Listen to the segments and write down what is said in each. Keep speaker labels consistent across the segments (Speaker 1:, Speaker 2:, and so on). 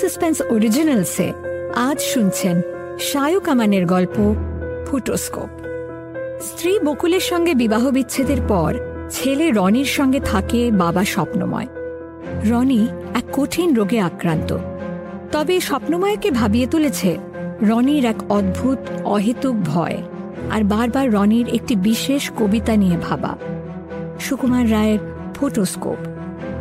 Speaker 1: Suspense অরিজিনালসে আজ শুনছেন শায়ু কামানের গল্প ফুটোস্কোপ স্ত্রী বকুলের সঙ্গে বিবাহ বিচ্ছেদের পর ছেলে রনির সঙ্গে থাকে বাবা স্বপ্নময়। রনি এক কঠিন রোগে আক্রান্ত। তবে স্বপ্নময়কে ভাবিয়ে তুলেছে রনির এক অদ্ভুত, অহেতুক ভয় আর বারবার রনির একটি বিশেষ কবিতা নিয়ে ভাবা। সুকুমার রায়ের ফোটোস্কোপ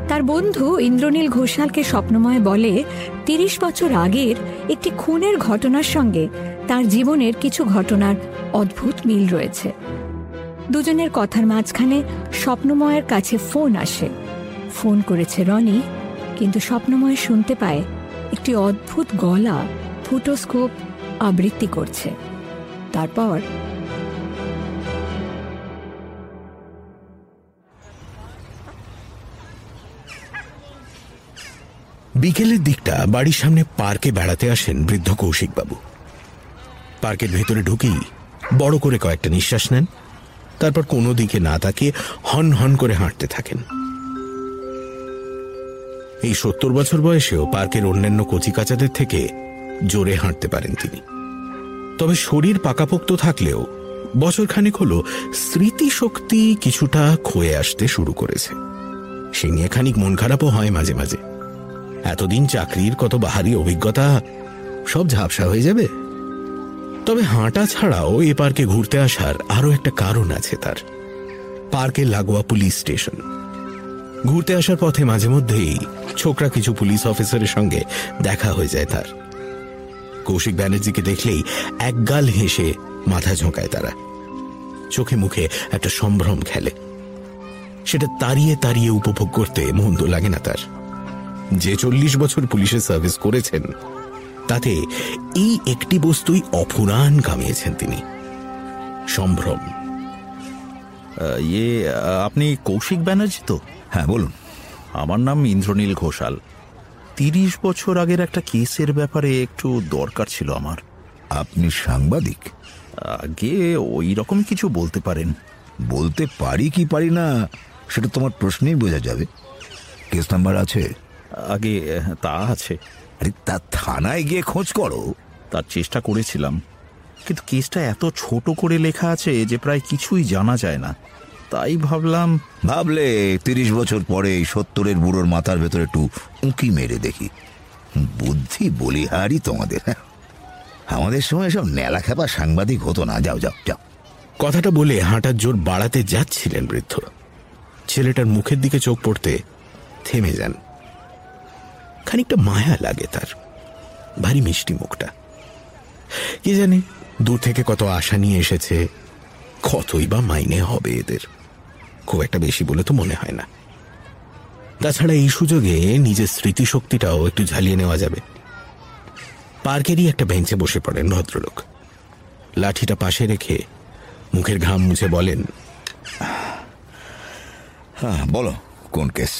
Speaker 1: তার বন্ধু ইন্দ্রনীল ঘোষালকে স্বপ্নময় বলে, তিরিশ বছর আগের একটি খুনের ঘটনার সঙ্গে তার জীবনের কিছু ঘটনার অদ্ভুত মিল রয়েছে। দুজনের কথার মাঝখানে স্বপ্নময়ের কাছে ফোন আসে। ফোন করেছে রনি, কিন্তু স্বপ্নময় শুনতে পায় একটি অদ্ভুত গলা, ফুটোস্কোপ আবৃত্তি করছে। তারপর
Speaker 2: বিকেলের দিকটা বাড়ির সামনে পার্কে বেড়াতে আসেন বৃদ্ধ কৌশিকবাবু। পার্কের ভেতরে ঢুকেই বড় করে কয়েকটা নিঃশ্বাস নেন, তারপর কোনো দিকে না তাকিয়ে হন হন করে হাঁটতে থাকেন। এই সত্তর বছর বয়সেও পার্কের অন্যান্য কচিকাচাদের থেকে জোরে হাঁটতে পারেন তিনি। তবে শরীর পাকাপোক্ত থাকলেও বছরখানেক হল স্মৃতিশক্তি কিছুটা ক্ষয়ে আসতে শুরু করেছে। সে নিয়ে খানিক মন খারাপও হয় মাঝে মাঝে। এতদিন চাকরির কত বাহারি অভিজ্ঞতা, সব ঝাপসা হয়ে যাবে। তবে হাঁটা ছাড়াও এ পার্কে ঘুরতে আসার আরও একটা কারণ আছে তার। পার্কের লাগোয়া পুলিশ স্টেশন। ঘুরতে আসার পথে মাঝে মধ্যেই ছোকরা কিছু পুলিশ অফিসারের সঙ্গে দেখা হয়ে যায় তার। কৌশিক ব্যানার্জিকে দেখলেই একগাল হেসে মাথা ঝোঁকায় তারা। চোখে মুখে একটা সম্ভ্রম খেলে। সেটা তাড়িয়ে তাড়িয়ে উপভোগ করতে মন্দ লাগে না তার। যে চল্লিশ বছর পুলিশের সার্ভিস করেছেন তাতে এই একটি বস্তুই অফুরান কামিয়েছেন তিনি। সম্ভ্রম।
Speaker 3: ইয়ে আপনি কৌশিক ব্যানার্জি তো?
Speaker 4: হ্যাঁ বলুন।
Speaker 3: আমার নাম ইন্দ্রনীল ঘোষাল। তিরিশ বছর আগের একটা কেসের ব্যাপারে একটু দরকার ছিল আমার।
Speaker 4: আপনি সাংবাদিক?
Speaker 3: আগে ওই রকম কিছু বলতে পারেন।
Speaker 4: বলতে পারি কি পারি না সেটা তোমার প্রশ্নেই বোঝা যাবে। কেস নাম্বার আছে?
Speaker 3: আগে তা আছে।
Speaker 4: আরে তা থানায় গিয়ে খোঁজ করো।
Speaker 3: তার চেষ্টা করেছিলাম। কিন্তু কেসটা এত ছোট করে লেখা আছে যে প্রায় কিছুই জানা যায় না। তাই ভাবলাম
Speaker 4: ভাবলে তিরিশ বছর পরে এই সত্তরের বুড়োর মাথার ভেতরে একটু উঁকি মেরে দেখি। বুদ্ধি বলিহারি তোমাদের। হ্যাঁ আমাদের সময় সব নেলা খেপা সাংবাদিক হতো না। যাও যাও যাও।
Speaker 2: কথাটা বলে হাঁটার জোর বাড়াতে যাচ্ছিলেন বৃদ্ধ। ছেলেটার মুখের দিকে চোখ পড়তে থেমে যান। খানিকটা মায়া লাগে তার। ভারী মিষ্টি মুখটা। কি জানি, দূর থেকে কত আশা নিয়ে এসেছে, কতই বা মাইনে হবে এদের। খুব একটা বেশি বলে তো মনে হয় না। তাছাড়া এই সুযোগে নিজের স্মৃতিশক্তিটাও একটু ঝালিয়ে নেওয়া যাবে। পার্কেরই একটা বেঞ্চে বসে পড়েন ভদ্রলোক। লাঠিটা পাশে রেখে মুখের ঘাম মুছে বলেন
Speaker 4: হ্যাঁ বলো, কোন কেস?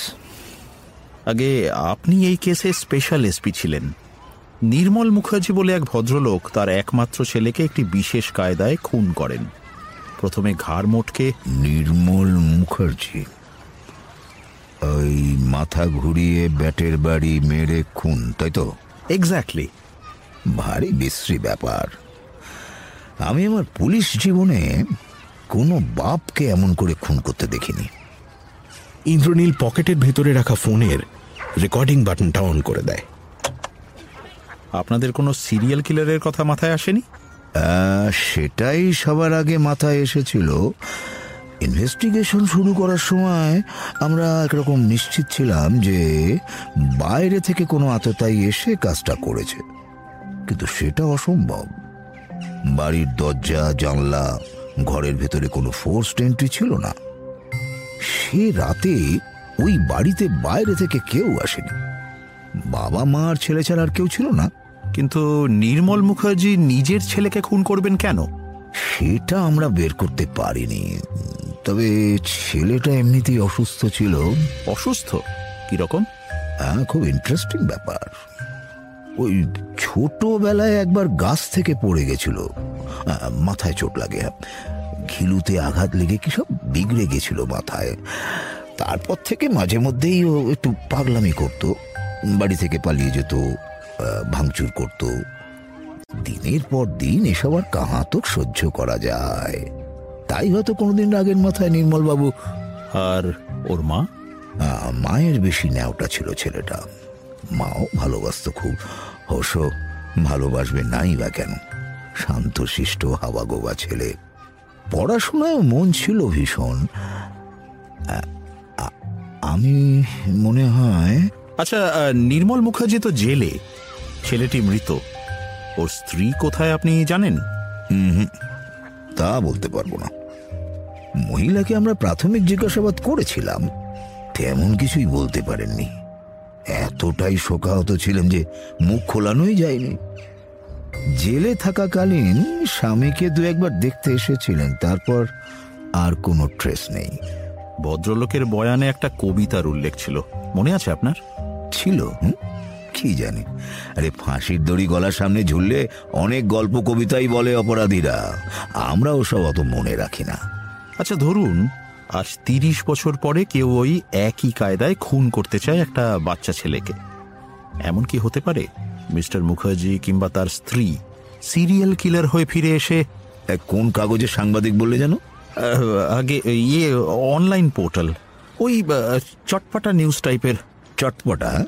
Speaker 3: আগে আপনি এই কেসে স্পেশাল এসপি ছিলেন। নির্মল মুখার্জি বলে এক ভদ্রলোক তার একমাত্র ছেলেকে একটি বিশেষ কায়দায় খুন করেন। প্রথমে ঘাড় মোটকে
Speaker 4: নির্মল মুখার্জি ওই মাথা ঘুরিয়ে ব্যাটের বাড়ি মেরে খুন তাই তো?
Speaker 3: এক্স্যাক্টলি
Speaker 4: ভারী বিশ্রী ব্যাপার। আমি আমার পুলিশ জীবনে কোনো বাপকে এমন করে খুন করতে দেখিনি।
Speaker 2: ইন্দ্রনীল পকেটের ভেতরে রাখা ফোনের রেকর্ডিং বাটনটা অন করে দেয়।
Speaker 3: আপনাদের কোনো সিরিয়াল কিলারের কথা মাথায় আসেনি?
Speaker 4: সেটাই সবার আগে মাথায় এসেছিল। ইনভেস্টিগেশন শুরু করার সময় আমরা একরকম নিশ্চিত ছিলাম যে বাইরে থেকে কোনো আততাই এসে কাজটা করেছে। কিন্তু সেটা অসম্ভব। বাড়ির দরজা জানলা ঘরের ভেতরে কোনো ফোর্সড এন্ট্রি ছিল না। সে রাতে ওই বাড়িতে বাইরে থেকে কেউ আসেনি। বাবা মা আর ছেলে ছাড়া আর কেউ ছিল না।
Speaker 3: কিন্তু নির্মল মুখার্জি নিজের ছেলেকে খুন করবেন কেন?
Speaker 4: সেটা আমরা বের করতে পারিনি। তবে ছেলেটা এমনিতেই অসুস্থ ছিল।
Speaker 3: অসুস্থ? কীরকম
Speaker 4: হ্যাঁ খুব ইন্টারেস্টিং ব্যাপার। ওই ছোটবেলায় একবার গাছ থেকে পড়ে গেছিল। আহ, মাথায় চোট লাগে। ঘিলুতে আঘাত লেগে কি সব বিগড়ে গেছিল মাথায়। তারপর থেকে মাঝে মধ্যেই ও একটু পাগলামি করত বাড়ি থেকে পালিয়ে যেত ভাঙচুর করত। দিনের পর দিন এসব আর কাহাতক সহ্য করা যায়। তাই হয়তো কোনোদিন রাগের মাথায় নির্মলবাবু।
Speaker 3: আর ওর মা?
Speaker 4: মায়ের বেশি ন্যাওটা ছিল ছেলেটা। মাও ভালোবাসত খুব। অবশ্য ভালোবাসবে নাই বা কেন? শান্তশিষ্ট হাওয়া গোবা ছেলে। পড়াশোনায় মন ছিল ভীষণ। আমি মনে হয়
Speaker 3: আচ্ছা নির্মল মুখার্জি তো জেলে। ছেলেটি মৃত। ওর স্ত্রী কোথায় আপনি জানেন?
Speaker 4: তা বলতে পারব না। মহিলাকে আমরা প্রাথমিক জিজ্ঞাসাবাদ করেছিলাম। তেমন কিছুই বলতে পারেননি। এতটাই শোকাহত ছিলেন যে মুখ খোলানোই যায়নি। জেলে থাকাকালীন স্বামীকে দু একবার দেখতে এসেছিলেন তারপর আর কোনো ট্রেস নেই।
Speaker 3: ভদ্রলোকের বয়ানে একটা কবিতার উল্লেখ ছিল। মনে আছে আপনার?
Speaker 4: ছিল? কি জানি। আরে ফাঁসির দড়ি গলার সামনে ঝুললে অনেক গল্প কবিতাই বলে অপরাধীরা। আমরা ওসব অত মনে রাখি না।
Speaker 3: আচ্ছা ধরুন আজ তিরিশ বছর পরে কেউ ওই একই কায়দায় খুন করতে চায় একটা বাচ্চা ছেলেকে। এমন কি হতে পারে? মিস্টার মুখার্জি কিংবা তার স্ত্রী সিরিয়াল কিলার হয়ে ফিরে এসে
Speaker 4: কোন কাগজে সাংবাদিক বললে যেন?
Speaker 3: আগে ইয়ে অনলাইন পোর্টাল ওই চটপাটা নিউজ টাইপের।
Speaker 4: চটপটা হ্যাঁ?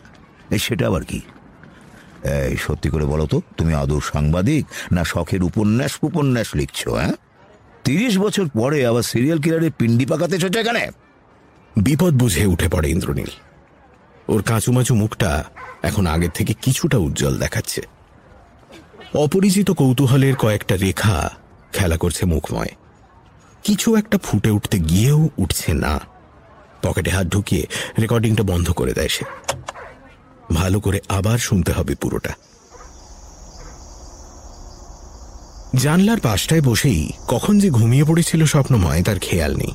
Speaker 4: সেটা আবার কি? এই সত্যি করে বলো তো তুমি আদৌ সাংবাদিক না শখের উপন্যাস উপন্যাস লিখছো হ্যাঁ? তিরিশ বছর পরে আবার সিরিয়াল কিলারের পিন্ডি পাকাতে এসেছ এখানে?
Speaker 2: বিপদ বুঝে উঠে পড়ে ইন্দ্রনীল। ওর কাঁচুমাচু মুখটা এখন আগের থেকে কিছুটা উজ্জ্বল দেখাচ্ছে। অপরিচিত কৌতূহলের কয়েকটা রেখা খেলা করছে মুখময়। কিছু একটা ফুটে উঠতে গিয়েও উঠছে না। পকেটে হাত ঢুকিয়ে রেকর্ডিংটা বন্ধ করে দেয় সে। ভালো করে আবার শুনতে হবে পুরোটা। জানলার পাশটায় বসেই কখন যে ঘুমিয়ে পড়েছিল স্বপ্নময়, তার খেয়াল নেই।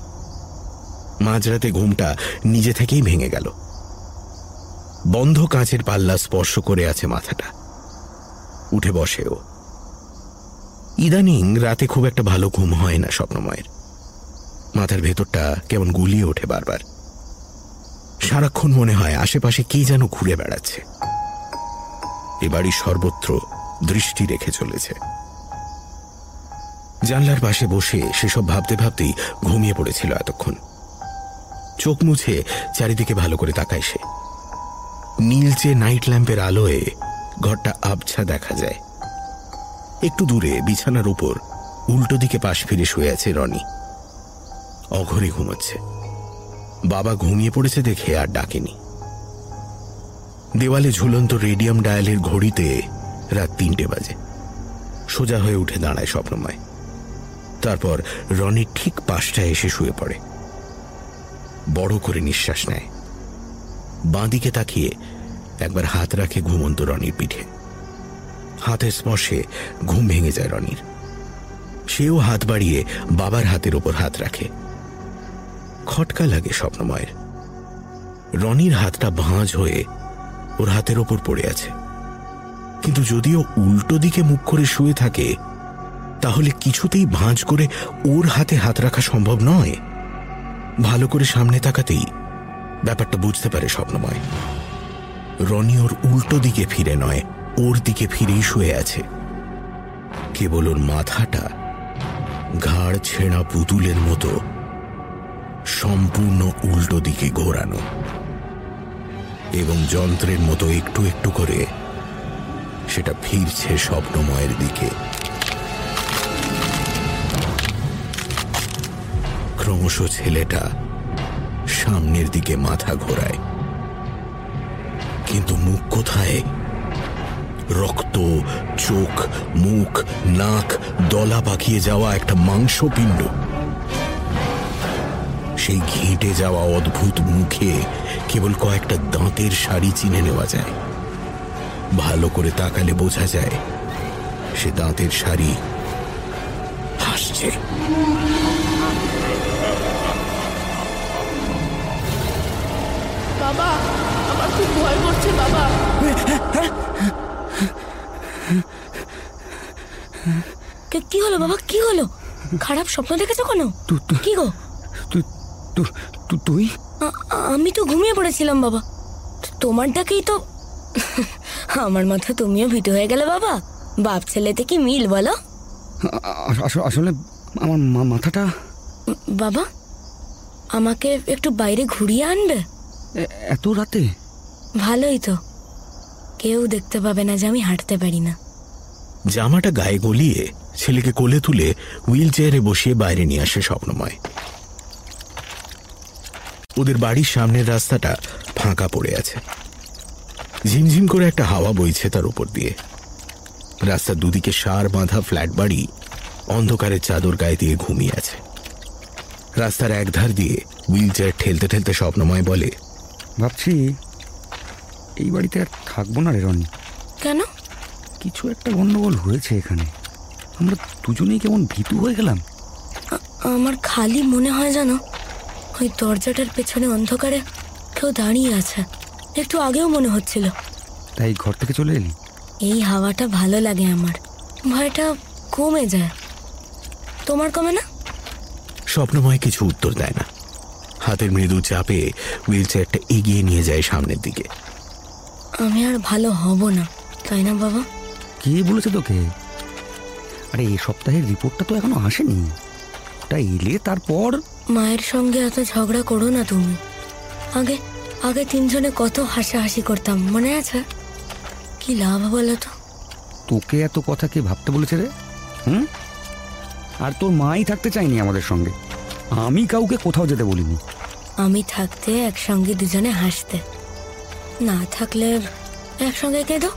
Speaker 2: মাঝরাতে ঘুমটা নিজে থেকেই ভেঙে গেল। বন্ধ কাঁচের পাল্লা স্পর্শ করে আছে মাথাটা। উঠে বসে ও। ইদানিং রাতে খুব একটা ভালো ঘুম হয় না স্বপ্নময়ের। মাথার ভেতরটা কেমন গুলিয়ে ওঠে বারবার। সারাক্ষণ মনে হয় আশেপাশে কে যেন ঘুরে বেড়াচ্ছে। এ বাড়ির সর্বত্র দৃষ্টি রেখে চলেছে। জানলার পাশে বসে সেসব ভাবতে ভাবতেই ঘুমিয়ে পড়েছিল এতক্ষণ। চোখ মুছে চারিদিকে ভালো করে তাকায় সে। নীলচে নাইট ল্যাম্পের আলোয় ঘরটা আবছা দেখা যায়। একটু দূরে, বিছানার উপর, উল্টো দিকে পাশ ফিরে শুয়ে আছে রনি। অঘরে ঘুমোচ্ছে। বাবা ঘুমিয়ে পড়েছে দেখে আর ডাকেনি। দেওয়ালে ঝুলন্ত রেডিয়াম ডায়ালের ঘড়িতে রাত তিনটে বাজে। সোজা হয়ে উঠে দাঁড়ায় স্বপ্নময়। তারপর রনির ঠিক পাশটায় এসে শুয়ে পড়ে। বড় করে নিঃশ্বাস নেয়। বাঁদিকে তাকিয়ে একবার হাত রাখে ঘুমন্ত রনির পিঠে। হাতের স্পর্শে ঘুম ভেঙে যায় রনির। সেও হাত বাড়িয়ে বাবার হাতের ওপর হাত রাখে। খটকা লাগে স্বপ্নময়ের রনির হাতটা ভাঁজ হয়ে ওর হাতের ওপর পড়ে আছে। কিন্তু যদিও উল্টো দিকে মুখ করে শুয়ে থাকে, তাহলে কিছুতেই ভাঁজ করে ওর হাতে হাত রাখা সম্ভব নয়। ভালো করে সামনে তাকাতেই ব্যাপারটা বুঝতে পারে স্বপ্নময়। রনি ওর উল্টো দিকে ফিরে নয়, ওর দিকে ফিরেই শুয়ে আছে। কেবল ওর মাথাটা ঘাড় ছেঁড়া পুতুলের মতো সম্পূর্ণ উল্টো দিকে ঘোরানো এবং যন্ত্রের মতো একটু একটু করে সেটা ফিরছে স্বপ্নময়ের দিকে। ক্রমশ ছেলেটা সামনের দিকে মাথা ঘোরায়। কিন্তু মুখ কোথায়? রক্ত, চোখ, মুখ, নাক, দলা পাকিয়ে যাওয়া একটা মাংসপিণ্ড। সেই ঘেঁটে যাওয়া অদ্ভুত মুখে কেবল কয়েকটা দাঁতের শাড়ি চিনে নেওয়া যায়। ভালো করে তাকালে বোঝা যায়, সে দাঁতের শাড়ি হাসছে।
Speaker 5: বাবা আমার খুব ভয় করছে বাবা।
Speaker 6: কে- কি হলো বাবা? কি হলো? খারাপ স্বপ্ন দেখেছ কেন? কি গো?
Speaker 7: তুই?
Speaker 6: আমি তো ঘুমিয়ে পড়েছিলাম বাবা। তোমারটাকেই তো আমার মাথা তুমিও ভীত হয়ে গেলে বাবা। বাপ ছেলেতে কি মিল বলো?
Speaker 7: আসলে আমার মা- মাথাটা
Speaker 6: বাবা আমাকে একটু বাইরে ঘুরিয়ে আনবে?
Speaker 7: এত রাতে?
Speaker 6: ভালোই তো। কেউ দেখতে পাবে না যে আমি হাঁটতে পারি না।
Speaker 2: জামাটা গায়ে গলিয়ে ছেলেকে কোলে তুলে হুইল চেয়ারে বসিয়ে বাইরে নিয়ে আসে স্বপ্নময়। ওদের বাড়ির সামনের রাস্তাটা ফাঁকা পড়ে আছে। ঝিমঝিম করে একটা হাওয়া বইছে তার উপর দিয়ে। রাস্তার দুদিকে সার বাঁধা ফ্ল্যাট বাড়ি অন্ধকারের চাদর গায়ে দিয়ে ঘুমিয়ে আছে। রাস্তার একধার দিয়ে হুইল চেয়ার ঠেলতে ঠেলতে স্বপ্নময় বলে
Speaker 7: ভাবছি এই বাড়িতে আর থাকব না রে রনি।
Speaker 6: কেন?
Speaker 7: কিছু একটা গন্ডগোল হয়েছে এখানে। আমরা দুজনেই কেমন ভীতু হয়ে গেলাম।
Speaker 6: আমার খালি মনে হয় জানো ওই দরজাটার পেছনে অন্ধকারে কেউ দাঁড়িয়ে আছে। একটু আগেও মনে হচ্ছিল।
Speaker 7: তাই ঘর থেকে চলে এলি?
Speaker 6: এই হাওয়াটা ভালো লাগে আমার। ভয়টা কমে যায়। তোমার কমে না?
Speaker 2: স্বপ্নময় কিছু উত্তর দেয় না। হাতের মৃদু চাপে হুইল চেয়ারটা এগিয়ে নিয়ে যায় সামনের দিকে।
Speaker 6: আমি আর ভালো হব না তাই না বাবা?
Speaker 7: কে বলেছে তোকে? আরে এই সপ্তাহের রিপোর্টটা তো এখনও আসেনি। ওটা এলে তারপর?
Speaker 6: মায়ের সঙ্গে এত ঝগড়া করো না তুমি। আগে আগে তিনজনে কত হাসাহাসি করতাম মনে আছে? কি লাভ বলো তো?
Speaker 7: তোকে এত কথা কে ভাবতে বলেছে রে? হুম? আর তোর মাই থাকতে চাইনি আমাদের সঙ্গে। আমি কাউকে কোথাও যেতে বলিনি।
Speaker 6: আমি থাকতে একসঙ্গে দুজনে হাসতে। না থাকলে একসঙ্গে কেঁদো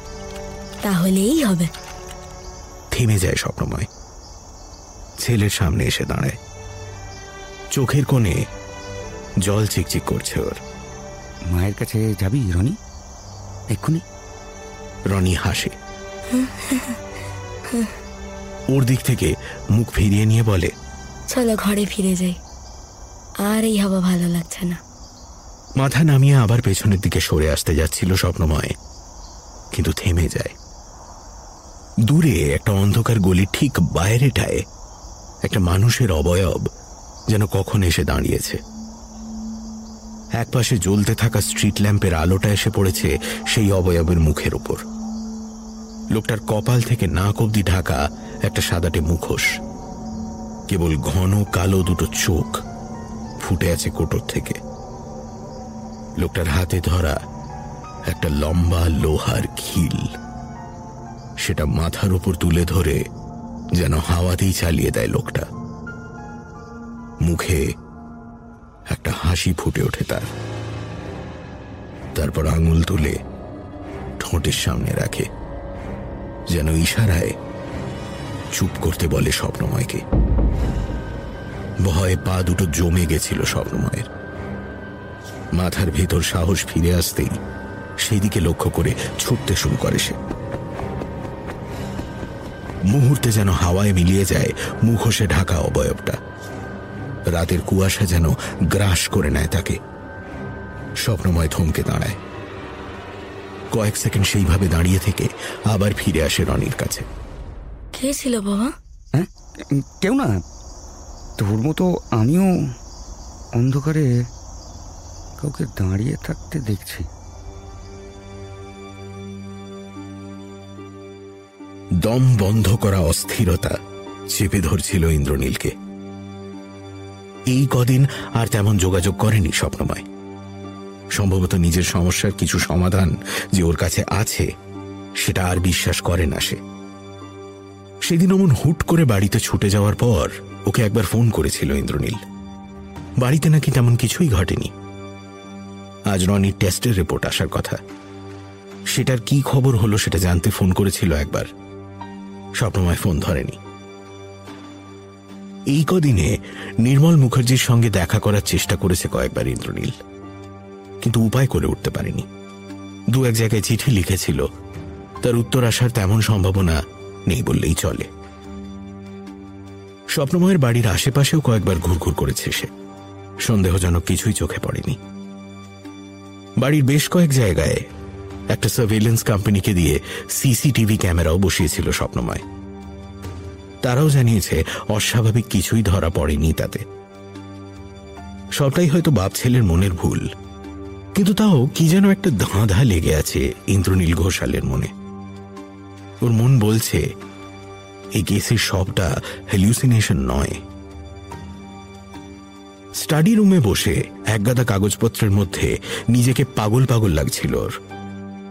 Speaker 6: তাহলেই হবে।
Speaker 2: থেমে যায় স্বপ্নময়। ছেলের সামনে এসে দাঁড়ায়। চোখের কোণে জল চিকচিক করছে ওর।
Speaker 7: মায়ের কাছে যাবি রনি? এক্ষুনি।
Speaker 2: রনি হাসে। ওর দিক থেকে মুখ ফিরিয়ে নিয়ে বলে
Speaker 6: চলো ঘরে ফিরে যাই। আর এই হাওয়া ভালো লাগছে না।
Speaker 2: মাথা নামিয়ে আবার পেছনের দিকে সরে আসতে যাচ্ছিল স্বপ্নময়, কিন্তু থেমে যায়। দূরে একটা অন্ধকার গলি ঠিক বাইরেটায় একটা মানুষের অবয়ব যেন কখন এসে দাঁড়িয়েছে। একপাশে জ্বলতে থাকা স্ট্রিট ল্যাম্পের আলোটা এসে পড়েছে সেই অবয়বের মুখের উপর। লোকটার কপাল থেকে নাক অব্দি ঢাকা একটা সাদাটে মুখোশ, কেবল ঘন কালো দুটো চোখ। ফুটে আছে কোটর থেকে। লোকটার হাতে ধরা একটা লম্বা লোহার খিল সেটা মাথার উপর তুলে ধরে যেন হাওয়াতেই চালিয়ে দেয় লোকটা। মুখে একটা হাসি ফুটে ওঠে তার। তারপর আঙুল তুলে ঠোঁটের সামনে রাখে। যেন ইশারায় চুপ করতে বলে স্বপ্নময়কে। ভয়ে পা দুটো জমে গেছিল স্বপ্নময়ের মাথার ভেতর সাহস ফিরে আসতেই সেই দিকে লক্ষ্য করে ছুটতে শুরু করে সে। মুহূর্তে যেন হাওয়ায় মিলিয়ে যায় মুখোশে ঢাকা অবয়বটা। রাতের কুয়াশা যেন গ্রাস করে নেয় তাকে। স্বপ্নময় থমকে দাঁড়ায়। কয়েক সেকেন্ড সেইভাবে দাঁড়িয়ে থেকে আবার ফিরে আসে রনির কাছে।
Speaker 6: কে ছিল বাবা?
Speaker 7: হ্যাঁ কেউ না। তোর মতো আমিও অন্ধকারে কাউকে দাঁড়িয়ে থাকতে দেখছি।
Speaker 2: দম বন্ধ করা অস্থিরতা চেপে ধরছিল ইন্দ্রনীলকে। এই কদিন আর তেমন যোগাযোগ করেনি স্বপ্নময়। সম্ভবত নিজের সমস্যার কিছু সমাধান যে ওর কাছে আছে, সেটা আর বিশ্বাস করে না সে। সেদিন অমন হুট করে বাড়িতে ছুটে যাওয়ার পর ওকে একবার ফোন করেছিল ইন্দ্রনীল। বাড়িতে নাকি তেমন কিছুই ঘটেনি। আজ রনির টেস্টের রিপোর্ট আসার কথা। সেটার কি খবর হলো সেটা জানতে ফোন করেছিল একবার। স্বপ্নময় ফোন ধরেনি। এই কদিনে নির্মল মুখার্জির সঙ্গে দেখা করার চেষ্টা করেছে কয়েকবার ইন্দ্রনীল। কিন্তু উপায় করে উঠতে পারেনি। দু এক জায়গায় চিঠি লিখেছিল। তার উত্তর আসার তেমন সম্ভাবনা নেই বললেই চলে। স্বপ্নময়ের বাড়ির আশেপাশেও কয়েকবার ঘুরঘুর করেছে সে। সন্দেহজনক কিছুই চোখে পড়েনি। বাড়ির বেশ কয়েক জায়গায় একটা সার্ভেলেন্স কোম্পানিকে দিয়ে সিসিটিভি ক্যামেরাও বসিয়েছিল স্বপ্নময়। তারাও জানিয়েছে, অস্বাভাবিক কিছুই ধরা পড়েনি তাতে। সবটাই হয়তো বাপ ছেলের মনের ভুল, কিন্তু তাও কি যেন একটা ধাঁধা লেগে আছে ইন্দ্রনীল ঘোষালের মনে। ওর মন বলছে এই কেসের সবটা হ্যালিউসিনেশন নয়। স্টাডি রুমে বসে একগাদা কাগজপত্রের মধ্যে নিজেকে পাগল পাগল লাগছিল ওর।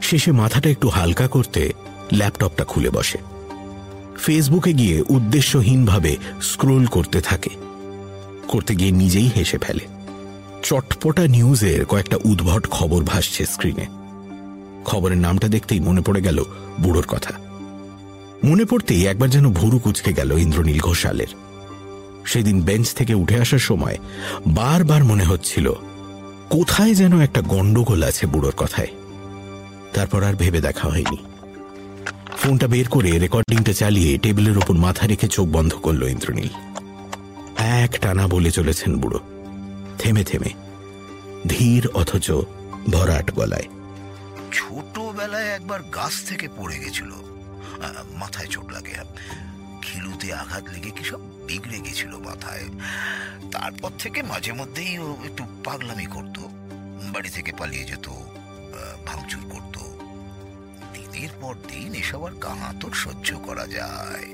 Speaker 2: শেষে মাথাটা একটু হালকা করতে ল্যাপটপটা খুলে বসে। ফেসবুকে গিয়ে উদ্দেশ্যহীনভাবে স্ক্রোল করতে থাকে। করতে গিয়ে নিজেই হেসে ফেলে। চটপটা নিউজের কয়েকটা উদ্ভট খবর ভাসছে স্ক্রিনে খবরের নামটা দেখতেই মনে পড়ে গেল বুড়োর কথা। মনে পড়তেই একবার যেন ভুরু কুচকে গেল ইন্দ্রনীল ঘোষালের। সেদিন বেঞ্চ থেকে উঠে আসার সময় বারবার মনে হচ্ছিল, কোথায় যেন একটা গন্ডগোল আছে বুড়োর কথায়। তারপর আর ভেবে দেখা হয়নি। ফোনটা বের করে রেকর্ডিংটা চালিয়ে টেবিলের ওপর মাথা রেখে চোখ বন্ধ করল ইন্দ্রনীল। এক টানা বলে চলেছেন বুড়ো। থেমে থেমে, ধীর অথচ ভরাট গলায়।
Speaker 4: ছোটবেলায় একবার গাছ থেকে পড়ে গেছিল। মাথায় চোট লাগে। খিলুতে আঘাত লেগে কি সব বিগড়ে গেছিল মাথায়। তারপর থেকে মাঝে মধ্যেই ও একটু পাগলামি করত, বাড়ি থেকে পালিয়ে যেত ভাঙচুর করত। দিনের পর দিন এসব আর কাহা তোর সহ্য করা যায়।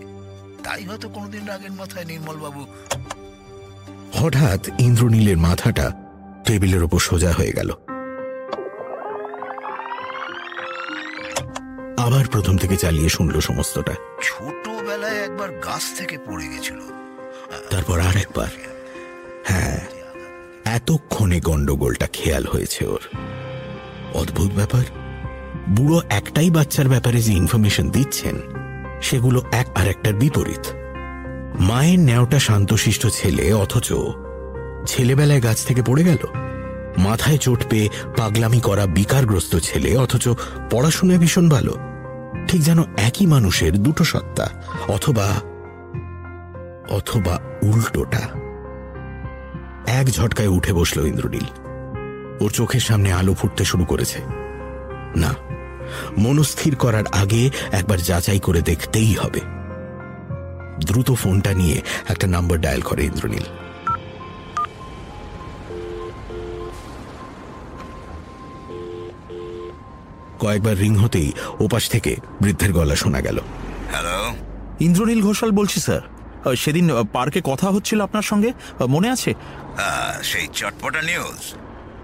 Speaker 4: তাই হয়তো কোনোদিন রাগের মাথায় নির্মলবাবু।
Speaker 2: হঠাৎ ইন্দ্রনীলের মাথাটা টেবিলের ওপর সোজা হয়ে গেল। আবার প্রথম থেকে চালিয়ে শুনল সমস্তটা।
Speaker 4: ছোটবেলায় একবার গাছ থেকে পড়ে গেছিল।
Speaker 2: তারপর আর একবার হ্যাঁ এতক্ষণে গন্ডগোলটা খেয়াল হয়েছে ওর। অদ্ভুত ব্যাপার। বুড়ো একটাই বাচ্চার ব্যাপারে যে ইনফরমেশন দিচ্ছেন সেগুলো এক আর একটার বিপরীত। মায়ের ন্যাওটা শান্তশিষ্ট ছেলে অথচ ছেলেবেলায় গাছ থেকে পড়ে গেল। মাথায় চোট পেয়ে পাগলামি করা বিকারগ্রস্ত ছেলে অথচ পড়াশোনায় ভীষণ ভালো। ঠিক যেন একই মানুষের দুটো সত্তা, অথবা অথবা উল্টোটা। এক ঝটকায় উঠে বসল ইন্দ্রনীল। ওর চোখের সামনে আলো ফুটতে শুরু করেছে। না মনস্থির করার আগে একবার যাচাই করে দেখতেই হবে। দ্রুত ফোনটা নিয়ে একটা নাম্বার ডায়াল করে ইন্দ্রনীল। কয়েকবার রিং হতেই ওপাশ থেকে বৃদ্ধের গলা শোনা গেল।
Speaker 4: হ্যালো?
Speaker 3: ইন্দ্রনীল ঘোষাল বলছি স্যার। সেদিন পার্কে কথা হচ্ছিল আপনার সঙ্গে? মনে আছে?
Speaker 4: সেই চটপটা নিউজ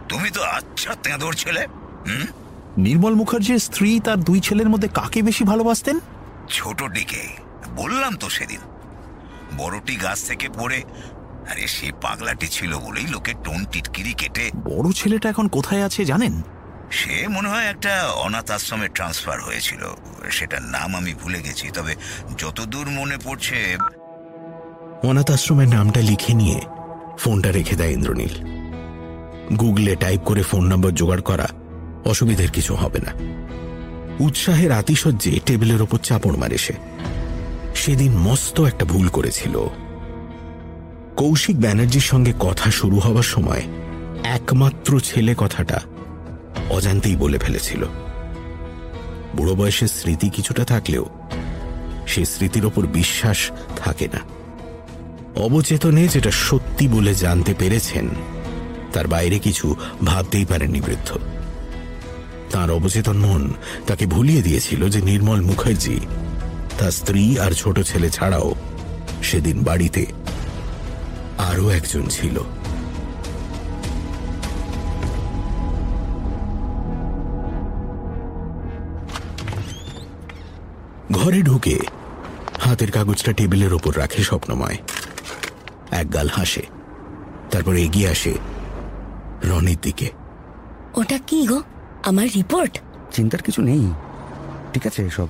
Speaker 4: তুমি তো আচ্ছা তেঁদোর ছেলে হুম?
Speaker 3: নির্মল মুখার্জির স্ত্রী তার দুই ছেলের মধ্যে কাকে বেশি ভালোবাসতেন?
Speaker 4: ছোটটিকে বললাম তো সেদিন। বড়টি গাছ থেকে পড়ে আরে সে পাগলাটি ছিল বলেই লোকে টোন টিটকিরি কেটে
Speaker 3: বড় ছেলেটা এখন কোথায় আছে জানেন?
Speaker 4: সে মনে হয় একটা অনাথ আশ্রমে ট্রান্সফার হয়েছিল। সেটার নাম আমি ভুলে গেছি, তবে যতদূর মনে পড়ছে
Speaker 2: অনাথ আশ্রমের নামটা লিখে নিয়ে ফোনটা রেখে দেয় ইন্দ্রনীল। গুগলে টাইপ করে ফোন নম্বর জোগাড় করা অসুবিধের কিছু হবে না। উৎসাহের আতিশয্যে টেবিলের ওপর চাপড় মারে সে। সেদিন মস্ত একটা ভুল করেছিল। কৌশিক ব্যানার্জির সঙ্গে কথা শুরু হবার সময় একমাত্র ছেলে কথাটা অজান্তেই বলে ফেলেছিল। বুড়ো বয়সের স্মৃতি কিছুটা থাকলেও সে স্মৃতির ওপর বিশ্বাস থাকে না। অবচেতনে যেটা সত্যি বলে জানতে পেরেছেন, তার বাইরে কিছু ভাবতেই পারেননি বৃদ্ধ। তার অবচেতন মন তাকে ভুলিয়ে দিয়েছিল যে নির্মল মুখার্জি, তার স্ত্রী আর ছোট ছেলে ছাড়াও সেদিন বাড়িতে আরও একজন ছিল। ঘরে ঢুকে হাতের কাগজটা টেবিলের ওপর রাখে স্বপ্নময়। এক গাল হাসে তারপর এগিয়ে আসে রনির দিকে।
Speaker 6: ওটা কি গো? আমার রিপোর্ট?
Speaker 7: চিন্তার কিছু নেই। ঠিক আছে সব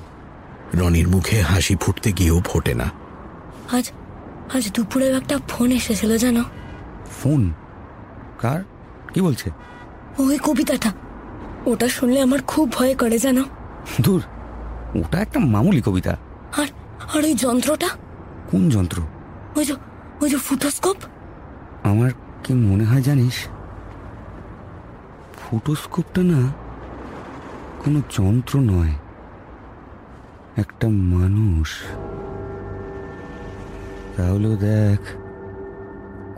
Speaker 2: রনির মুখে হাসি ফুটতে গিয়েও ফোটে না।
Speaker 6: আজ আজ দুপুরে একটা ফোন এসেছিল জানো?
Speaker 7: ফোন? কার? কি বলছে?
Speaker 6: ওই কবিতাটা। ওটা শুনলে আমার খুব ভয় করে জানো?
Speaker 7: দূর। ওটা একটা মামুলি কবিতা।
Speaker 6: আর আর ওই যন্ত্রটা?
Speaker 7: কোন যন্ত্র?
Speaker 6: ওই যে ওই যে ফুটোস্কোপ?
Speaker 7: আমার কি মনে হয় জানিস? ফটোস্কোপটা না কোনো যন্ত্র নয় একটা মানুষ। তাহলেও দেখ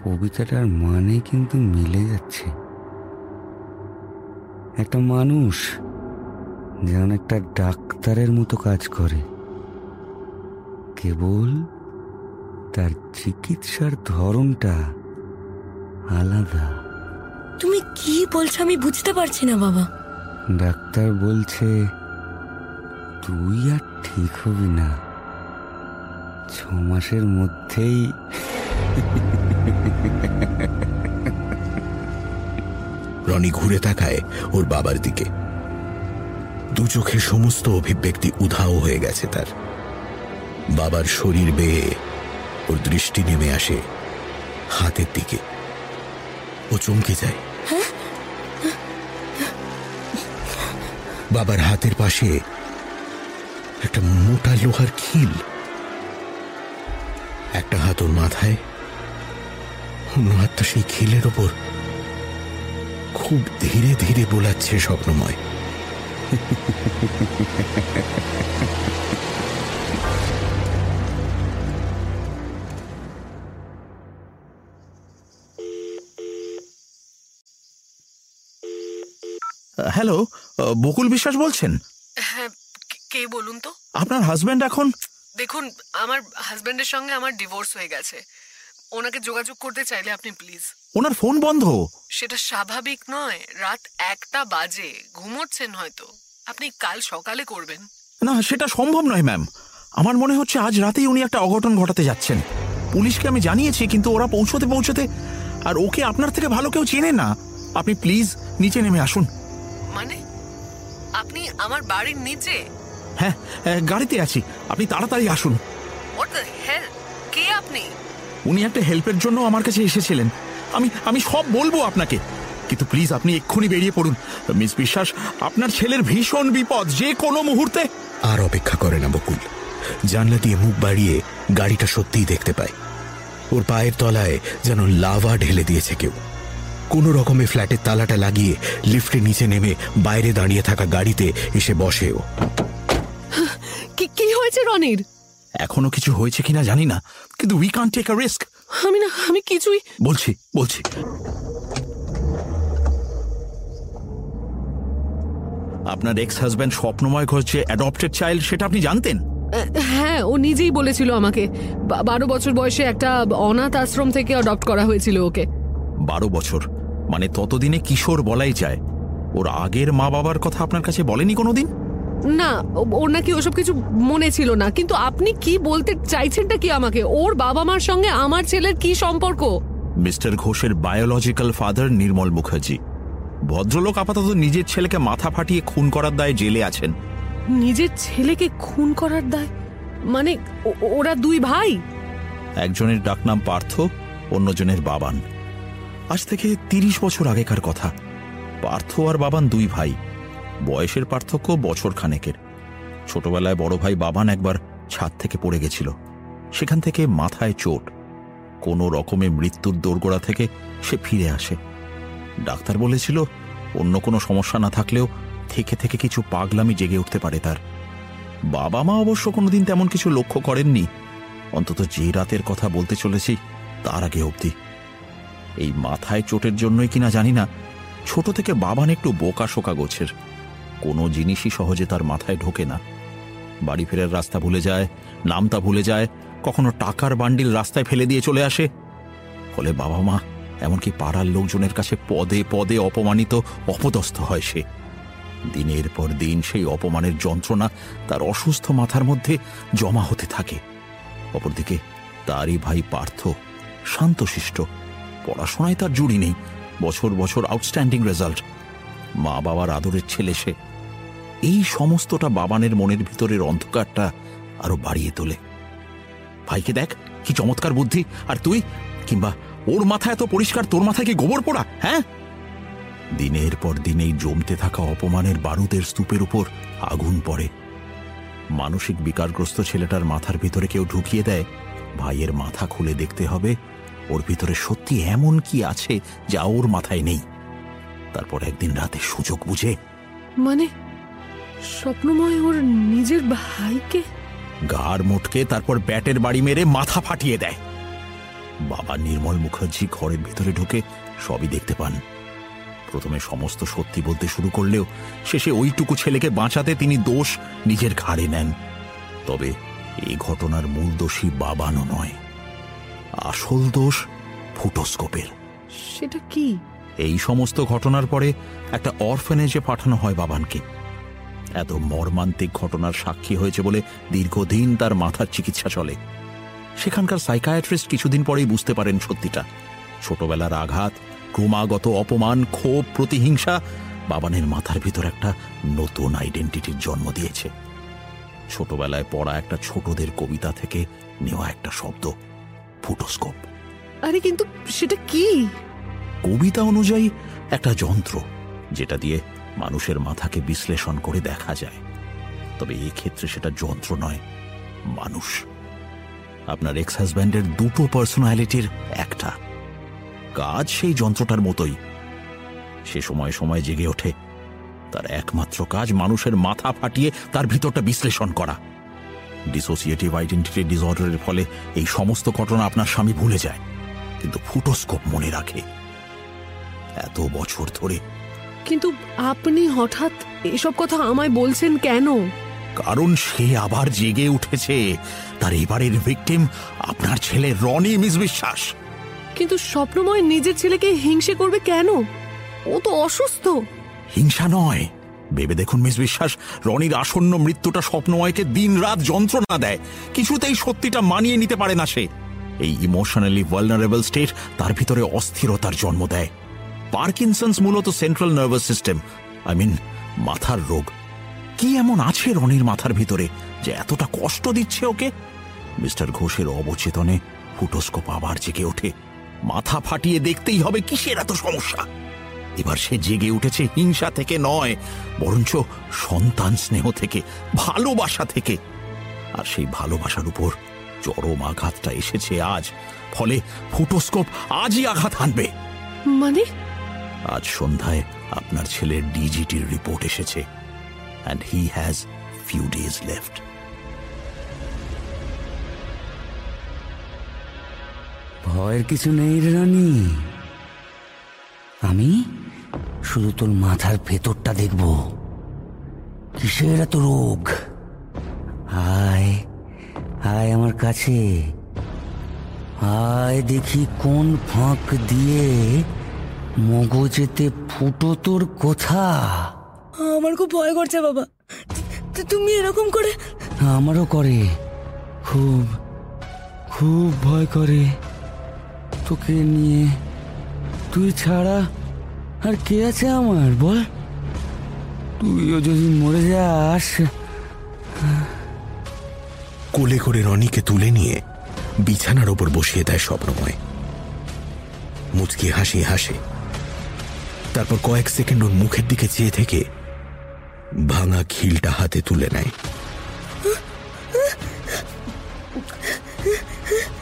Speaker 7: কবিতাটার মানে কিন্তু মিলে যাচ্ছে। একটা মানুষ। যেন একটা ডাক্তারের মতো কাজ করে। কেবল তার চিকিৎসার ধরনটা আলাদা।
Speaker 6: তুমি কি বলছো আমি বুঝতে পারছি না বাবা।
Speaker 7: ডাক্তার বলছে তুই আর ঠিক হবি না। ছ মাসের মধ্যেই
Speaker 2: রনি ঘুরে তাকায় ওর বাবার দিকে। দু চোখে সমস্ত অভিব্যক্তি উধাও হয়ে গেছে তার। বাবার শরীর বেয়ে ওর দৃষ্টি নেমে আসে হাতের দিকে। ও চমকে যায়। বাবার হাতের পাশে একটা মোটা লোহার খিল। একটা হাত ওর মাথায়, অন্য হাতটা সেই খিলের ওপর। খুব ধীরে ধীরে বোলাচ্ছে স্বপ্নময়।
Speaker 3: হ্যালো বকুল বিশ্বাস বলছেন?
Speaker 5: হ্যাঁ কে- বলুন তো?
Speaker 3: আপনার হাজব্যান্ড এখন?
Speaker 5: দেখুন আমার হাজবেন্ডের সঙ্গে আমার ডিভোর্স হয়ে গেছে। ওনাকে যোগাযোগ করতে চাইলে আপনি প্লিজ
Speaker 3: ওনার ফোন বন্ধ?
Speaker 5: সেটা স্বাভাবিক নয় রাত একটা বাজে। ঘুমোচ্ছেন হয়তো। আপনি কাল সকালে করবেন।
Speaker 3: না সেটা সম্ভব নয় ম্যাম। আমার মনে হচ্ছে আজ রাতেই উনি একটা অঘটন ঘটাতে যাচ্ছেন। পুলিশকে আমি জানিয়েছি কিন্তু ওরা পৌঁছতে পৌঁছতে আর ওকে আপনার থেকে ভালো কেউ চেনে না। আপনি প্লিজ নিচে নেমে আসুন।
Speaker 5: মানে? আপনি আমার বাড়ির নিচে?
Speaker 3: হ্যাঁ গাড়িতে আছি। আপনি তাড়াতাড়ি আসুন।
Speaker 5: কে আপনি?
Speaker 3: উনি একটা হেল্পের জন্য আমার কাছে এসেছিলেন। আমি আমি সব বলব আপনাকে। কিন্তু প্লিজ আপনি এক্ষুনি বেরিয়ে পড়ুন। মিস বিশ্বাস আপনার ছেলের ভীষণ বিপদ যে কোনো মুহূর্তে।
Speaker 2: আর অপেক্ষা করে না বকুল। জানলা দিয়ে মুখ বাড়িয়ে গাড়িটা সত্যিই দেখতে পায়। ওর পায়ের তলায় যেন লাভা ঢেলে দিয়েছে কেউ। কোনো রকমে ফ্ল্যাটের তালাটা লাগিয়ে লিফটে নিচে নেমে বাইরে দাঁড়িয়ে থাকা গাড়িতে এসে বসে ও।
Speaker 5: কি কি হয়েছে রনির?
Speaker 3: এখনও কিছু হয়েছে কিনা জানি না কিন্তু উই কান টেক আ রিস্ক
Speaker 5: আমি না আমি কিছুই
Speaker 3: বলছি বলছি। আপনার এক্স হাজব্যান্ড স্বপ্নময় ঘোষ যে অ্যাডপ্টেড চাইল্ড সেটা আপনি জানতেন?
Speaker 5: হ্যাঁ ও নিজেই বলেছিল আমাকে। বারো বছর বয়সে একটা অনাথ আশ্রম থেকে অ্যাডপ্ট করা হয়েছিল ওকে।
Speaker 3: বারো বছর? মানে ততদিনে কিশোর বলাই যায়। ওর আগের মা বাবার কথা আপনার কাছে বলেনি কোনোদিন?
Speaker 5: না ও- ওর নাকি ওসব কিছু মনে ছিল না। কিন্তু আপনি কি বলতে চাইছেনটা কি আমাকে? ওর বাবা মার সঙ্গে আমার ছেলের কি সম্পর্ক?
Speaker 3: মিস্টার ঘোষের বায়োলজিক্যাল ফাদার নির্মল মুখার্জি। ভদ্রলোক আপাতত নিজের ছেলেকে মাথা ফাটিয়ে খুন করার দায়ে জেলে আছেন।
Speaker 5: নিজের ছেলেকে খুন করার দায়? মানে ওরা দুই ভাই?
Speaker 3: একজনের ডাকনাম পার্থ অন্যজনের বাবান। আজ থেকে তিরিশ বছর আগেকার কথা। পার্থ আর বাবান দুই ভাই। বয়সের পার্থক্য বছর খানেকের। ছোটবেলায় বড় ভাই বাবান একবার ছাদ থেকে পড়ে গেছিল। সেখান থেকে মাথায় চোট। কোনো রকমে মৃত্যুর দোরগোড়া থেকে সে ফিরে আসে। ডাক্তার বলেছিল, অন্য কোনো সমস্যা না থাকলেও থেকে থেকে কিছু পাগলামি জেগে উঠতে পারে তার। বাবা মা অবশ্য কোনোদিন তেমন কিছু লক্ষ্য করেননি। অন্তত যে রাতের কথা বলতে চলেছি, তার আগে অবধি। এই মাথায় চোটের জন্যই কিনা জানি না, ছোট থেকে বাবান একটু বোকা শোকা গোছের। কোনো জিনিসই সহজে তার মাথায় ঢোকে না। বাড়ি ফেরার রাস্তা ভুলে যায়, নামতা ভুলে যায়, কখনো টাকার বান্ডিল রাস্তায় ফেলে দিয়ে চলে আসে। ফলে বাবা মা এমনকি পাড়ার লোকজনের কাছে পদে পদে অপমানিত, অপদস্থ হয় সে। দিনের পর দিন সেই অপমানের যন্ত্রণা তার অসুস্থ মাথার মধ্যে জমা হতে থাকে। অপরদিকে তারই ভাই পার্থ শান্তশিষ্ট। পড়াশোনায় তার জুড়ি নেই। বছর বছর আউটস্ট্যান্ডিং রেজাল্ট মা বাবার আদরের ছেলে সে। এই সমস্তটা বাবানের মনের ভিতরের অন্ধকারটা আরও বাড়িয়ে তোলে। ভাইকে দেখ, কি চমৎকার বুদ্ধি। আর তুই কিংবা ওর মাথা এত পরিষ্কার তোর মাথায় কি গোবর পোড়া? হ্যাঁ? দিনের পর দিন এই জমতে থাকা অপমানের বারুদের স্তূপের উপর আগুন পড়ে। মানসিক বিকারগ্রস্ত ছেলেটার মাথার ভিতরে কেউ ঢুকিয়ে দেয়। ভাইয়ের মাথা খুলে দেখতে হবে ওর ভিতরে সত্যি এমন কি আছে যা ওর মাথায় নেই। তারপর একদিন রাতে সুযোগ বুঝে।
Speaker 5: মানে স্বপ্নময় ওর নিজের ভাইকে?
Speaker 3: গাড় মোটকে তারপর ব্যাটের বাড়ি মেরে মাথা ফাটিয়ে দেয়। বাবা নির্মল মুখার্জি ঘরের ভেতরে ঢুকে সবই দেখতে পান। প্রথমে সমস্ত সত্যি বলতে শুরু করলেও শেষে ওইটুকু ছেলেকে বাঁচাতে তিনি দোষ নিজের ঘাড়ে নেন। তবে এই ঘটনার মূল দোষী বাবানও নয়। আসল দোষ ফুটোস্কোপের।
Speaker 5: সেটা কি?
Speaker 3: এই সমস্ত ঘটনার পরে একটা অরফেনেজে পাঠানো হয় বাবানকে। এত মর্মান্তিক ঘটনার সাক্ষী হয়েছে বলে দীর্ঘদিন তার মাথার চিকিৎসা চলে। সেখানকার সাইকায়াট্রিস্ট কিছুদিন পরেই বুঝতে পারেন সত্যিটা। ছোটবেলার আঘাত ক্রমাগত অপমান ক্ষোভ প্রতিহিংসা বাবানের মাথার ভিতর একটা নতুন আইডেন্টিটির জন্ম দিয়েছে। ছোটবেলায় পড়া একটা ছোটদের কবিতা থেকে নেওয়া একটা শব্দ ফুটোস্কোপ।
Speaker 5: আরে কিন্তু সেটা কি?
Speaker 3: কবিতা অনুযায়ী একটা যন্ত্র যেটা দিয়ে মানুষের মাথাকে বিশ্লেষণ করে দেখা যায়। তবে এই ক্ষেত্রে সেটা যন্ত্র নয় মানুষ। আপনার এক্স হাজব্যান্ডের দুটো পার্সোনালিটির একটা। কাজ সেই যন্ত্রটার মতোই। সে সময় সময় জেগে ওঠে। তার একমাত্র কাজ মানুষের মাথা ফাটিয়ে তার ভিতরটা বিশ্লেষণ করা। ডিসোসিয়েটিভ আইডেন্টিটি ডিসঅর্ডারের ফলে এই সমস্ত ঘটনা আপনার স্বামী ভুলে যায়। কিন্তু ফুটোস্কোপ মনে রাখে। এত বছর ধরে।
Speaker 5: কিন্তু আপনি হঠাৎ এসব কথা আমায় বলছেন কেন?
Speaker 3: কারণ সে আবার জেগে উঠেছে। তার এবারের ভিকটিম আপনার ছেলে রনি মিস বিশ্বাস।
Speaker 5: কিন্তু স্বপ্নময় নিজের ছেলেকে হিংসে করবে কেন? ও তো অসুস্থ।
Speaker 3: হিংসা নয়। ভেবে দেখুন মিস বিশ্বাস রনির আসন্ন মৃত্যুটা স্বপ্নময়কে দিন রাত যন্ত্রণা দেয়। কিছুতেই সত্যিটা মানিয়ে নিতে পারে না সে। এই ইমোশনালি ভালনারেবল স্টেট তার ভিতরে অস্থিরতার জন্ম দেয়। পার্কিনসন্স মূলত central nervous system I mean মাথার রোগ। কি এমন আছে রনির মাথার ভিতরে যে এতটা কষ্ট দিচ্ছে ওকে? মিস্টার ঘোষের অবচেতনে ফুটোস্কোপ আবার জেগে ওঠে। মাথা ফাটিয়ে দেখতেই হবে কিসের এত সমস্যা। এবার সে জেগে উঠেছে হিংসা থেকে নয় বরঞ্চ সন্তান স্নেহ থেকে ভালোবাসা থেকে। আর সেই ভালোবাসার উপর চরম আঘাতটা এসেছে আজ ফলে ফুটোস্কোপ আজই আঘাত হানবে।
Speaker 5: মানে?
Speaker 3: আজ সন্ধ্যায় আপনার ছেলের ডিজিটির রিপোর্ট এসেছে। And he has few days left
Speaker 7: ভয়ের কিছু নেই রানী। আমি শুধু তোর মাথার ভেতরটা দেখব। কিসের এত রোগ? আয় আয় আমার কাছে। আয় দেখি কোন ফাঁক দিয়ে মগজেতে ফুটো তোর কথা?
Speaker 6: আমার খুব ভয় করছে বাবা। তু- তুমি এরকম করে
Speaker 7: আমারও করে। খুব খুব ভয় করে। তোকে নিয়ে তুই ছাড়া আর কে আছে আমার বল? তুইও যদি মরে যাস।
Speaker 2: কোলে করে রনিকে তুলে নিয়ে বিছানার ওপর বসিয়ে দেয় স্বপ্নময়। মুচকি হাসি হাসে। তারপর কয়েক সেকেন্ড ওর মুখের দিকে চেয়ে থেকে ভাঙা খিলটা হাতে তুলে নেয়।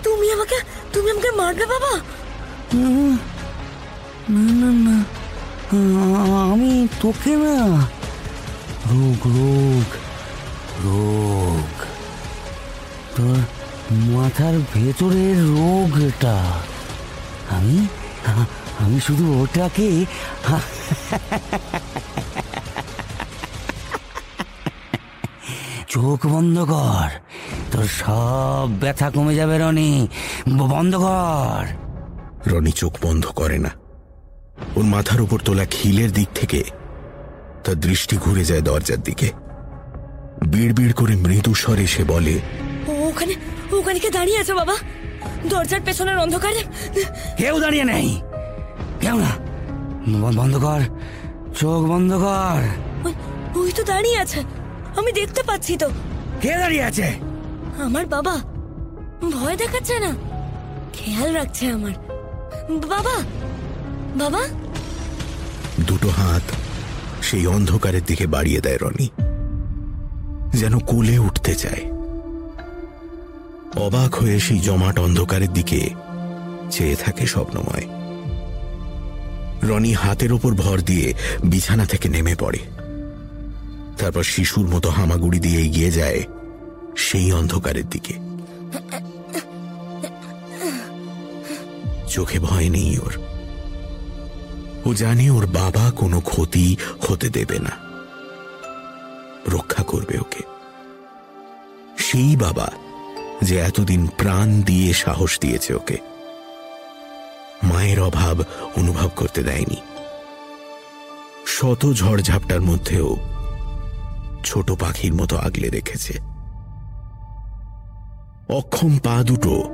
Speaker 6: তুমি আমাকে তুমি আমাকে মারবে বাবা?
Speaker 7: না না না আমি তোকে না। রোগ রোগ রোগ। তোর মাথার ভেতরের রোগ এটা আমি আমি শুধু ওটাকে চোখ বন্ধ কর। তোর সব ব্যথা কমে যাবে রনি। বন্ধ কর।
Speaker 2: রনি চোখ বন্ধ করে না। ওর মাথার উপর তোলা খিলের দিক থেকে তার দৃষ্টি ঘুরে যায় দরজার দিকে। বিড় বিড় করে মৃদু স্বরে সে বলে
Speaker 6: ও ওখানে ওখানে কে দাঁড়িয়ে আছে বাবা? দরজার পেছনের অন্ধকারে?
Speaker 7: কেউ দাঁড়িয়ে নেই। কেউ না। বন্ধ কর। চোখ বন্ধ কর।
Speaker 6: ওই ওই তো দাঁড়িয়ে আছে। আমি দেখতে পাচ্ছি তো।
Speaker 7: কে দাঁড়িয়ে আছে?
Speaker 6: আমার বাবা। ভয় দেখাচ্ছে না। খেয়াল রাখছে আমার। বাবা! বাবা!
Speaker 2: দুটো হাত সেই অন্ধকারের দিকে বাড়িয়ে দেয় রনি। যেন কোলে উঠতে চায়। অবাক হয়ে সেই জমাট অন্ধকারের দিকে চেয়ে থাকে স্বপ্নময়। রনি হাতের ওপর ভর দিয়ে বিছানা থেকে নেমে পড়ে। তারপর শিশুর মতো হামাগুড়ি দিয়ে এগিয়ে যায় সেই অন্ধকারের দিকে। চোখে ভয় নেই ওর। ও জানে ওর বাবা কোনো ক্ষতি হতে দেবে না। রক্ষা করবে ওকে। সেই বাবা যে এতদিন প্রাণ দিয়ে সাহস দিয়েছে ওকে। মায়ের অভাব অনুভব করতে দেয়নি। শত ঝড়ঝাপটার মধ্যেও ছোট পাখির মতো আগলে রেখেছে। অক্ষম পা দুটো,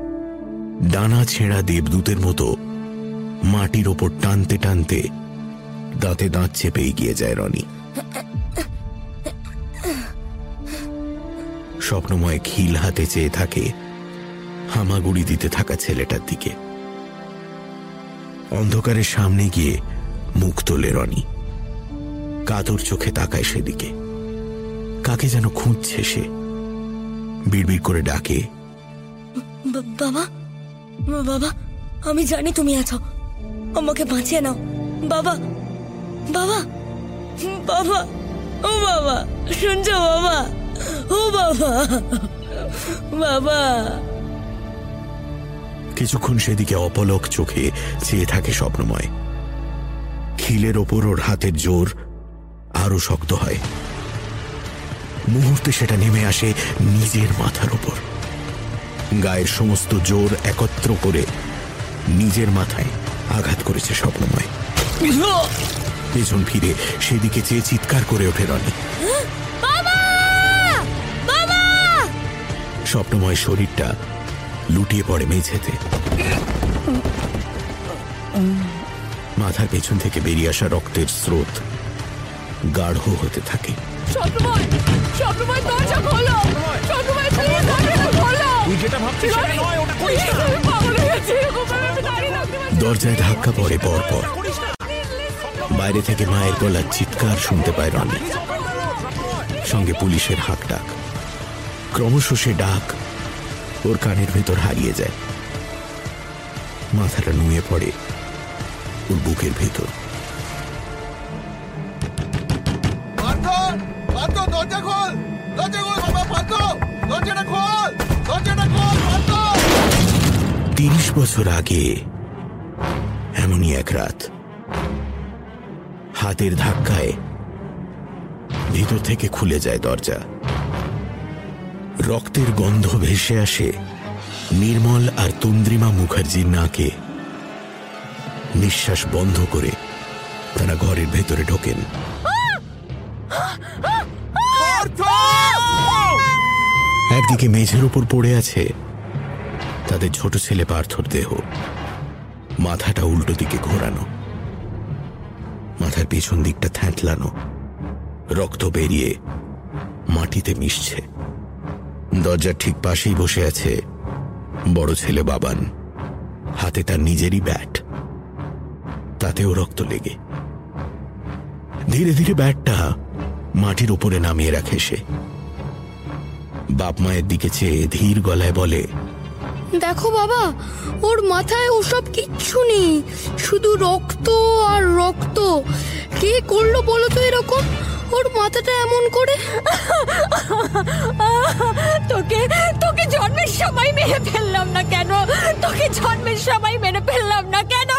Speaker 2: ডানা ছেঁড়া দেবদূতের মতো, মাটির ওপর টানতে টানতে দাঁতে দাঁত চেপে এগিয়ে যায় রনি। স্বপ্নময় খিল হাতে চেয়ে থাকে হামাগুড়ি দিতে থাকা ছেলেটার দিকে। অন্ধকারের সামনে গিয়ে মুখ তোলে রনি। কাতর চোখে তাকায় সেদিকে। কাকে যেন খুঁজছে সে? বিড়বিড় করে ডাকে।
Speaker 6: বাবা বাবা আমি জানি তুমি আছো। আমাকে বাঁচিয়ে নাও। বাবা বাবা বাবা ও বাবা শুনছো বাবা? ও বাবা বাবা।
Speaker 2: কিছুক্ষণ সেদিকে অপলক চোখে চেয়ে থাকে স্বপ্নময়। খিলের ওপর ওর হাতের জোর আরও শক্ত হয়। মুহূর্তে সেটা নেমে আসে নিজের মাথার ওপর গায়ের সমস্ত জোর একত্র করে নিজের মাথায় আঘাত করেছে স্বপ্নময়। পেছন ফিরে সেদিকে চেয়ে চিৎকার করে ওঠে রনি। স্বপ্নময় শরীরটা লুটিয়ে পড়ে মেঝেতে। মাথার পেছন থেকে বেরিয়ে আসা রক্তের স্রোত গাঢ় হতে থাকে।
Speaker 5: স্বপ্নময়! স্বপ্নময় দরজা খোলো। স্বপ্নময় প্লিজ দরজাটা খোলো। তুই যেটা ভাবছিস সেটা নয় ওটা করিস না। পাগল হয়ে গেছি এরকমভাবে আমি দাঁড়িয়ে থাকতে পারছি
Speaker 2: দরজায় ধাক্কা পড়ে পর পর। বাইরে থেকে মায়ের গলার চিৎকার শুনতে পায় রনি। সঙ্গে পুলিশের হাক ডাক। ক্রমশ সে ডাক ওর কানের ভেতর হারিয়ে যায়। মাথাটা নুয়ে পড়ে ওর বুকের ভেতর। বছর আগে এমনই এক রাত হাতের ধাক্কায় ভিতর থেকে খুলে যায় দরজা। রক্তের গন্ধ ভেসে আসে নির্মল আর তন্দ্রিমা মুখার্জির নাকে। নিঃশ্বাস বন্ধ করে তারা ঘরের ভেতরে ঢোকেন। একদিকে মেঝের উপর পড়ে আছে তাদের ছোট ছেলে পার্থর দেহ। মাথাটা উল্টো দিকে ঘোরানো। মাথার পেছন দিকটা থ্যাঁতলানো। রক্ত বেরিয়ে মাটিতে মিশছে। দরজার ঠিক পাশেই বসে আছে বড় ছেলে বাবান। হাতে তার নিজেরই ব্যাট। তাতেও রক্ত লেগে। ধীরে ধীরে ব্যাটটা মাটির উপরে নামিয়ে রাখে সে। বাপ মায়ের দিকে চেয়ে ধীর গলায় বলে
Speaker 8: দেখো বাবা ওর মাথায় ওসব কিচ্ছু নেই শুধু রক্ত আর রক্ত। কে করল বলো তো এরকম? ওর মাথাটা এমন করে।
Speaker 1: তোকে তোকে জন্মের সময় মেরে ফেললাম না কেন? তোকে জন্মের সময় মেরে ফেললাম না কেন?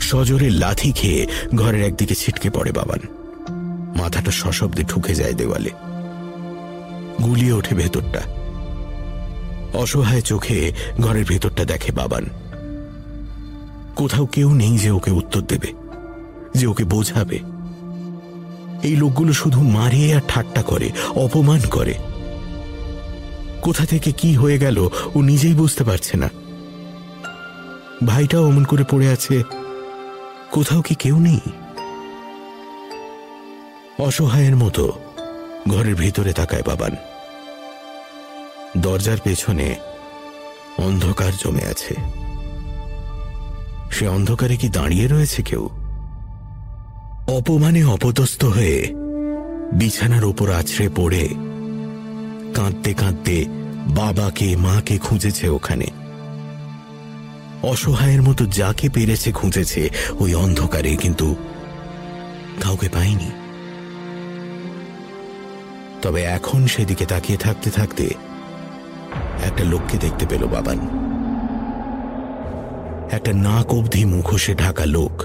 Speaker 2: সজোরে লাথি খেয়ে ঘরের একদিকে ছিটকে পড়ে বাবান। মাথাটা সশব্দে ঠুকে যায় দেওয়ালে। গুলিয়ে ওঠে ভেতরটা। অসহায় চোখে ঘরের ভেতরটা দেখে বাবান। কোথাও কেউ নেই যে ওকে উত্তর দেবে, যে ওকে বোঝাবে। এই লোকগুলো শুধু মারে আর ঠাট্টা করে, অপমান করে। কোথা থেকে কি হয়ে গেল, ও নিজেই বুঝতে পারছে না। ভাইটাও অমন করে পড়ে আছে, কোথাও কি কেউ নেই? অসহায়ের মতো ঘরের ভিতরে তাকায় বাবান। দরজার পেছনে অন্ধকার জমে আছে। সে অন্ধকারে কি দাঁড়িয়ে রয়েছে কেউ? অপমানে অপদস্থ হয়ে বিছানার ওপর আছড়ে পড়ে কাঁদতে কাঁদতে বাবাকে, মাকে খুঁজেছে ওখানে। অসহায়ের মতো যাকে পেরেছে খুঁজেছে ওই অন্ধকারে, কিন্তু কাউকে পায়নি। তবে এখন সেদিকে তাকিয়ে থাকতে থাকতে একটা লোককে দেখতে পেল বাবান। একটা নাক অবধি মুখোশে ঢাকা লোক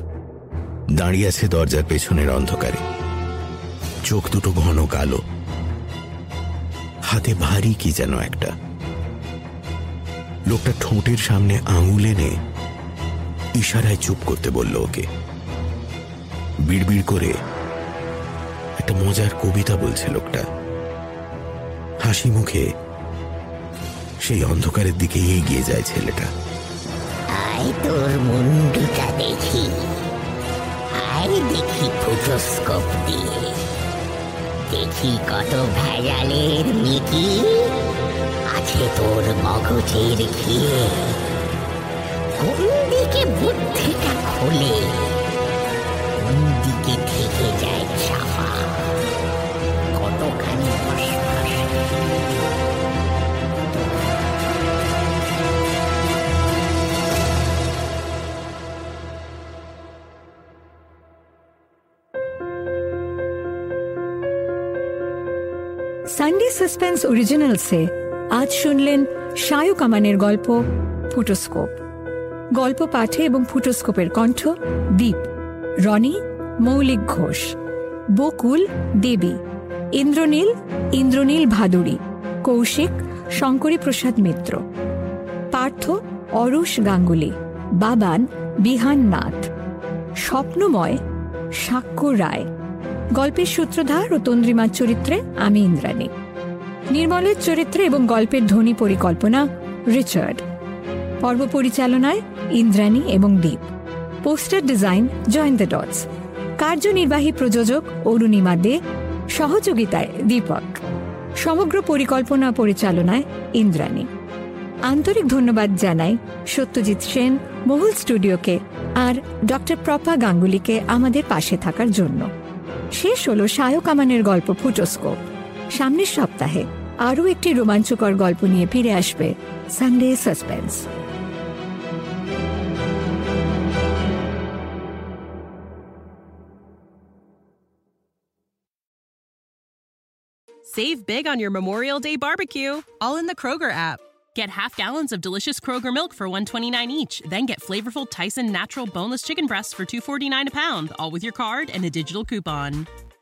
Speaker 2: দাঁড়িয়ে আছে দরজার পেছনের অন্ধকারে। চোখ দুটো ঘন কালো। হাতে ভারী কি যেন একটা। লোকটা ঠোঁটের সামনে আঙুল এনে ইশারায় চুপ করতে বলল ওকে। বিড়বিড় করে একটা মজার কবিতা বলছে লোকটা। হাসি মুখে সেই অন্ধকারের দিকে এগিয়ে যায় ছেলেটা।
Speaker 9: আয় তোর মুন্ডুটা দেখি। আয় দেখি ফুটোস্কোপ দিয়ে। দেখি কত ভেজালের মিকি আছে তোর মগজের ঘিয়ে কোন দিকে বুদ্ধিটা খোলে কোন দিকে থেকে যায়
Speaker 1: সাসপেন্স অরিজিনালসে আজ শুনলেন সায়ু কামানের গল্প ফুটোস্কোপ গল্প পাঠে এবং ফুটোস্কোপের কণ্ঠ দীপ, রনি, মৌলিক ঘোষ, বকুল, দেবী, ইন্দ্রনীল ইন্দ্রনীল ভাদুরী কৌশিক, শঙ্করী প্রসাদ মিত্র। পার্থ অরুষ গাঙ্গুলি, বাবান বিহান নাথ। স্বপ্নময় সাক্ষ্য রায়। গল্পের সূত্রধার ও তন্দ্রিমার চরিত্রে আমি ইন্দ্রাণী। নির্মলের চরিত্রে এবং গল্পের ধ্বনি পরিকল্পনা, রিচার্ড। পর্ব পরিচালনায় ইন্দ্রাণী এবং Deep. Poster design join the dots. কার্যনির্বাহী প্রযোজক, অরুণিমা দে। সহযোগিতায় দীপক। সমগ্র পরিকল্পনা পরিচালনায় ইন্দ্রাণী। আন্তরিক ধন্যবাদ জানাই সত্যজিৎ সেন, মহুল স্টুডিওকে আর ডক্টর প্রপা গাঙ্গুলিকে আমাদের পাশে থাকার জন্য। শেষ হলো সায়ক আমানের গল্প ফুটোস্কোপ। সামনের সপ্তাহে আরও একটি রোমাঞ্চকর গল্প নিয়ে ফিরে আসবে Sunday Suspense
Speaker 10: Save big on your Memorial Day barbecue, all in the Kroger app. Get half gallons of delicious Kroger milk for 129 each, then get flavorful Tyson natural boneless chicken breasts for 249 a pound, all with your card and a digital coupon.